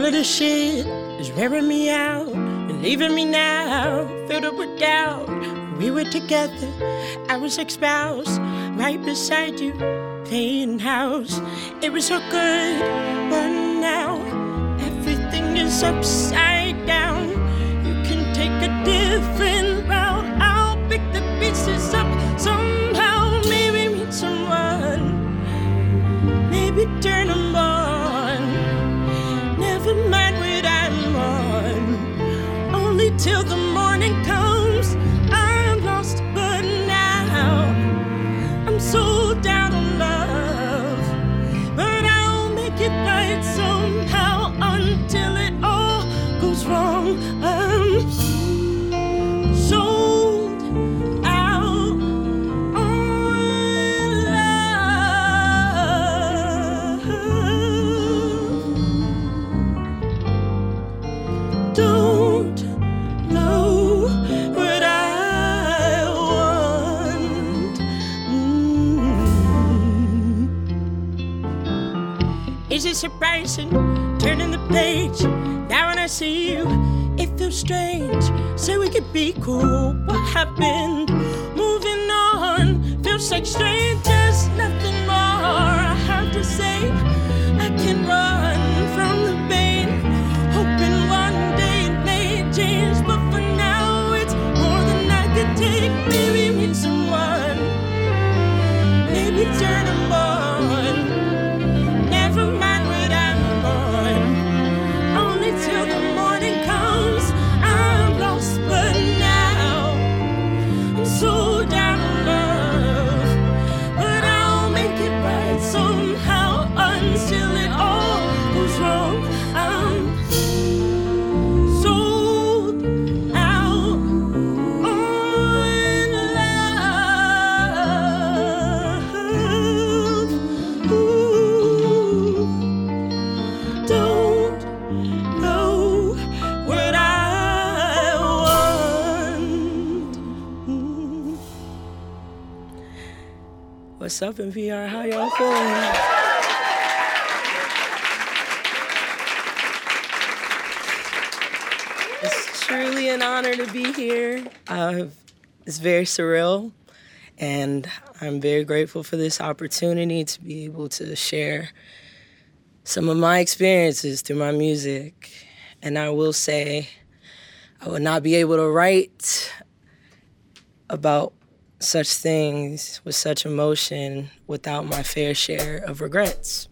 All of this shit is wearing me out and leaving me now, filled up with doubt. We were together, I was ex-spouse, right beside you, playing house. It was so good, but now everything is upside down. You can take a different route. I'll pick the pieces up Is surprising? Turning the page. Now when I see you, it feels strange. Say we could be cool. What happened? Moving on. Feels like strangers. Nothing more I have to say. What's up, NPR? How y'all feeling? It's truly an honor to be here. Uh, it's very surreal, and I'm very grateful for this opportunity to be able to share some of my experiences through my music. And I will say, I would not be able to write about such things with such emotion without my fair share of regrets.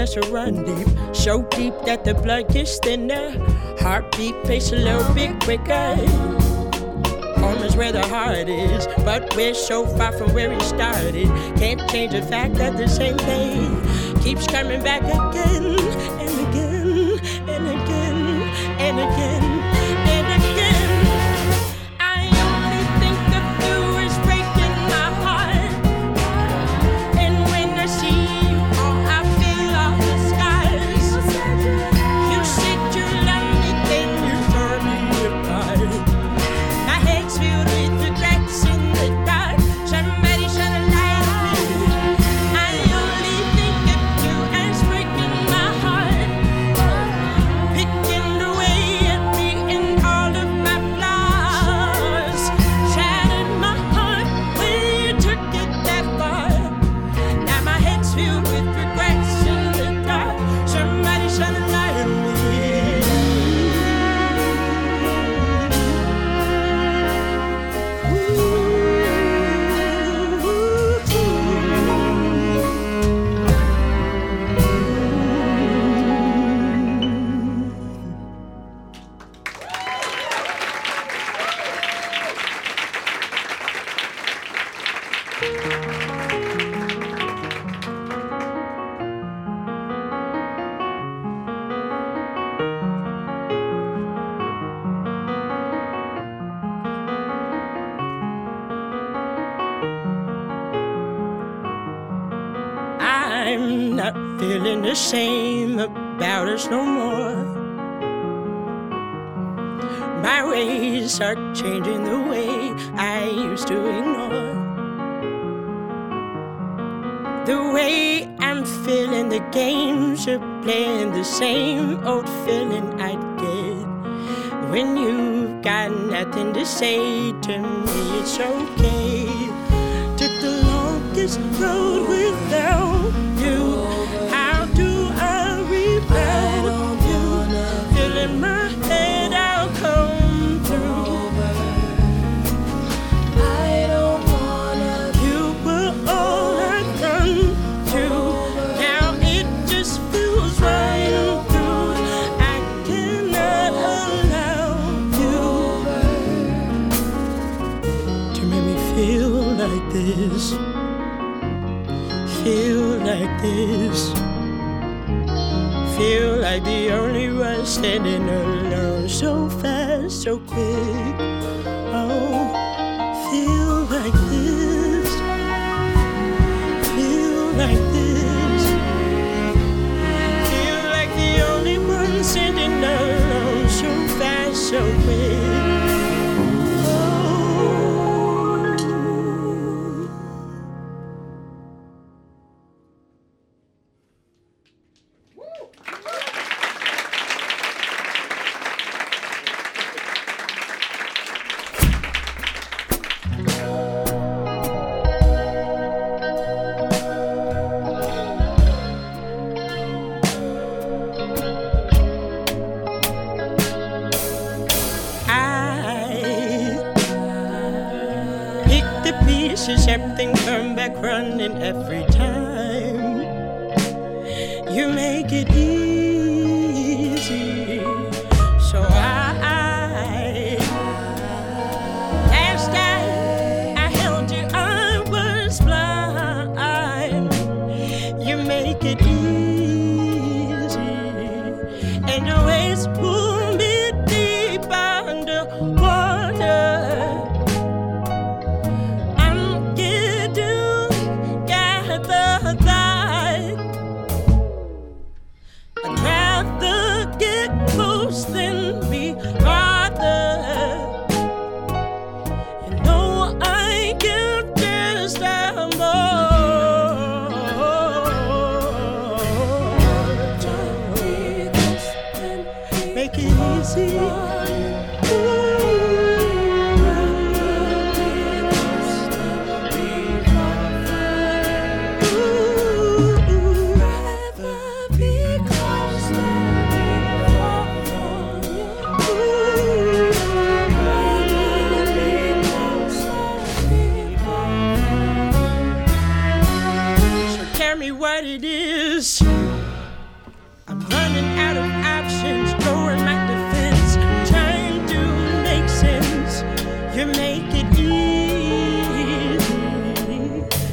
Run deep, so deep that the blood gets thinner. Heartbeat pace a little bit quicker. Home is where the heart is, but we're so far from where we started. Can't change the fact that the same thing keeps coming back again and again and again and again. The same about us no more. My ways are changing the way I used to ignore. The way I'm feeling, the games are playing, the same old feeling I'd get when you've got nothing to say to me. It's okay. Took the longest road this. Feel like the only one standing alone, so fast, so quick. Get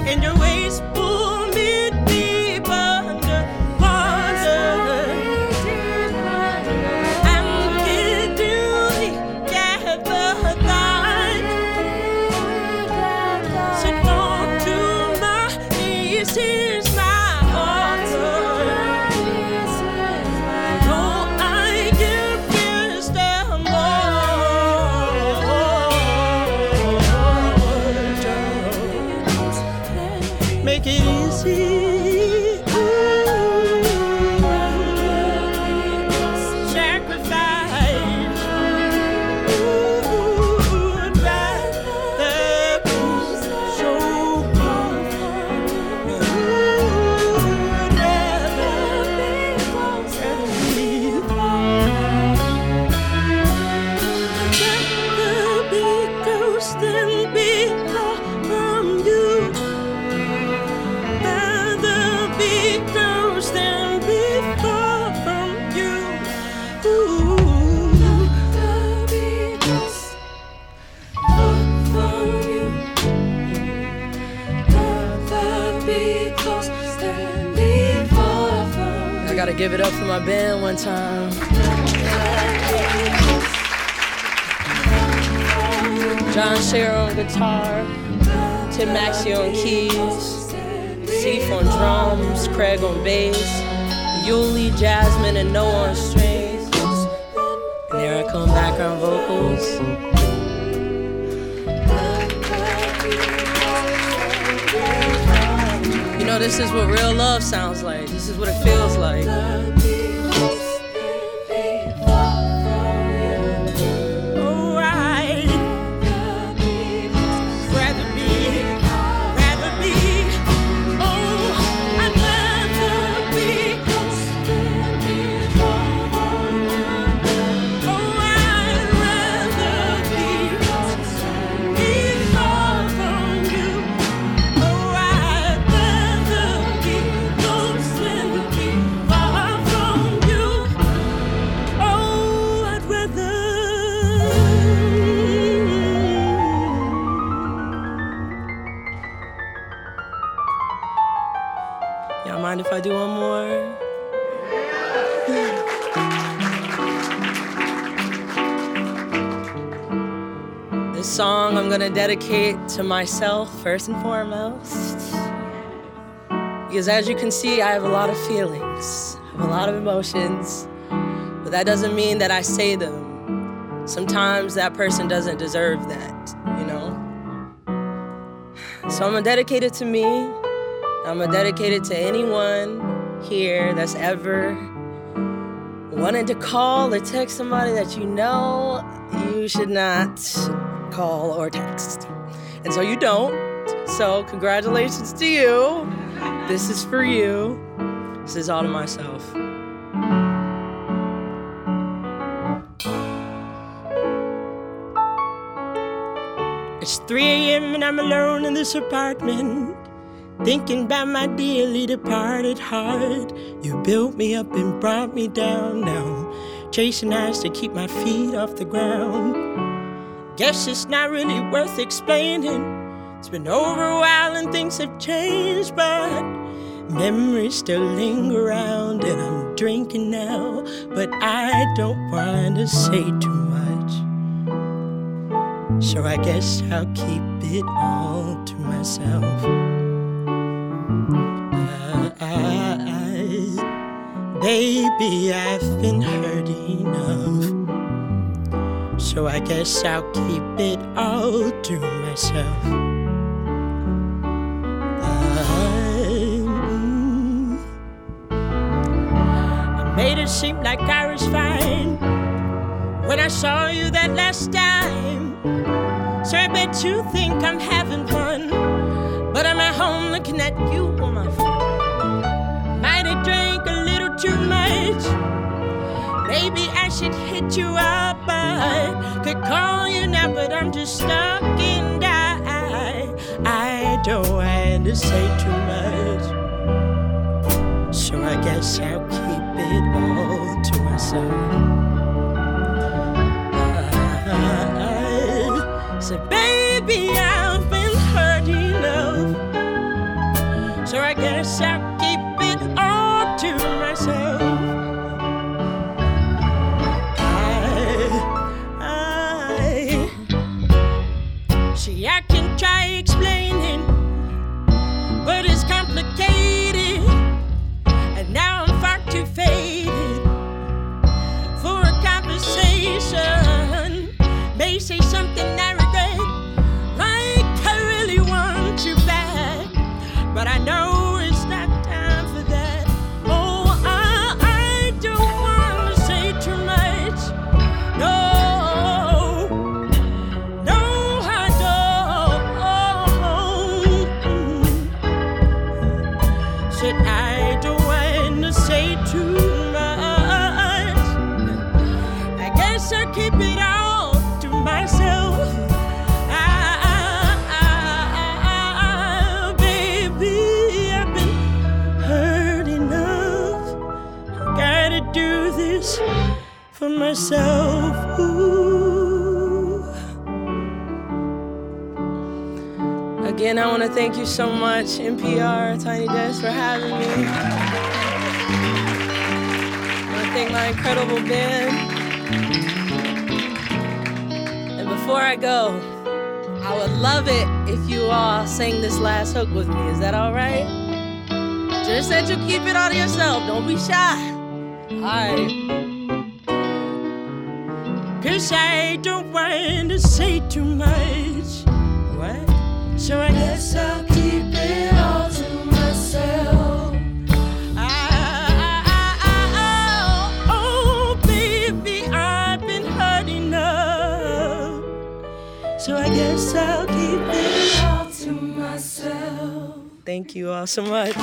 and your ways give it up for my band one time. John Sherrill on guitar, Tim Maxey on keys, Seif on drums, Craig on bass, Yuli, Jasmine, and Noah on strings, and Eric on background vocals. This is what real love sounds like. This is what it feels like. Gonna dedicate to myself first and foremost. Because as you can see, I have a lot of feelings, I have a lot of emotions, but that doesn't mean that I say them. Sometimes that person doesn't deserve that, you know? So I'm gonna dedicate it to me. I'm gonna dedicate it to anyone here that's ever wanted to call or text somebody that you know you should not call or text. And so you don't. So congratulations to you. This is for you. This is all to myself. It's 3 a.m. and I'm alone in this apartment. Thinking about my dearly departed heart. You built me up and brought me down now. Chasing eyes to keep my feet off the ground. Guess it's not really worth explaining. It's been over a while and things have changed, but memories still linger around. And I'm drinking now, but I don't want to say too much. So I guess I'll keep it all to myself. Uh, I, I, baby, I've been hurt. So I guess I'll keep it all to myself. I, made it seem like I was fine when I saw you that last time. So I bet you think I'm having fun. But I'm at home looking at you on my phone. Might have drank a little too much. Maybe I should hit you up. I call you now, but I'm just stuck and I, I don't want to say too much. So I guess I'll keep it all to myself. Uh, I said, baby, I've myself. Ooh. Again, I want to thank you so much, NPR, Tiny Desk, for having me. I want to thank my incredible band. And before I go, I would love it if you all sang this last hook with me. Is that all right? Just that you keep it all to yourself. Don't be shy. All right. Cause I don't want to say too much. What? So I guess I'll keep it all to myself. Ah, ah, ah, ah oh, baby, I've been hurt enough. So I guess I'll keep it all to myself. Thank you all so much.